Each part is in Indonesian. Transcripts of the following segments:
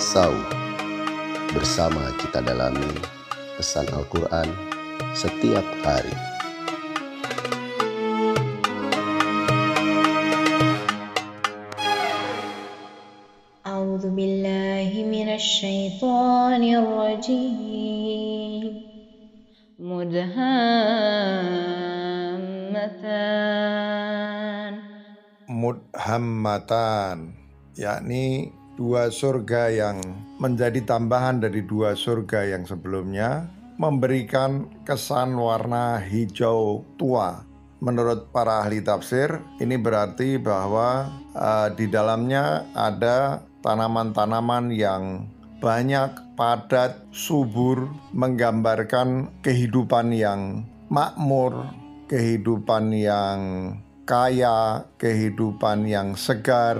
Sau Bersama kita dalami pesan Al-Quran setiap hari. A'udhu billahi minasyaitonir rajim Mudhammatan. Mudhammatan yakni dua surga yang menjadi tambahan dari dua surga yang sebelumnya memberikan kesan warna hijau tua. Menurut para ahli tafsir, ini berarti bahwa uh, di dalamnya ada tanaman-tanaman yang banyak, padat, subur, menggambarkan kehidupan yang makmur, kehidupan yang kaya, kehidupan yang segar,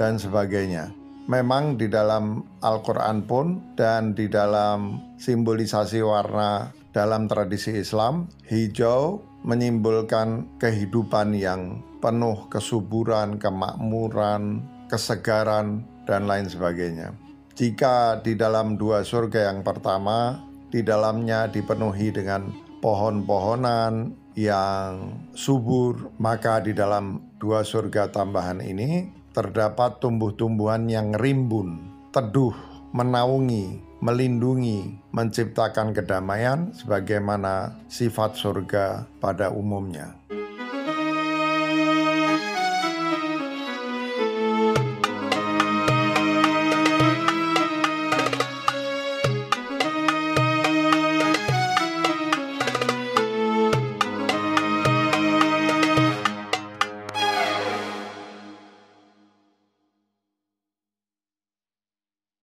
dan sebagainya. Memang di dalam Al-Quran pun dan di dalam simbolisasi warna dalam tradisi Islam, hijau menyimbolkan kehidupan yang penuh kesuburan, kemakmuran, kesegaran, dan lain sebagainya. Jika di dalam dua surga yang pertama, di dalamnya dipenuhi dengan pohon-pohonan yang subur, maka di dalam dua surga tambahan ini terdapat tumbuh-tumbuhan yang rimbun, teduh, menaungi, melindungi, menciptakan kedamaian sebagaimana sifat surga pada umumnya.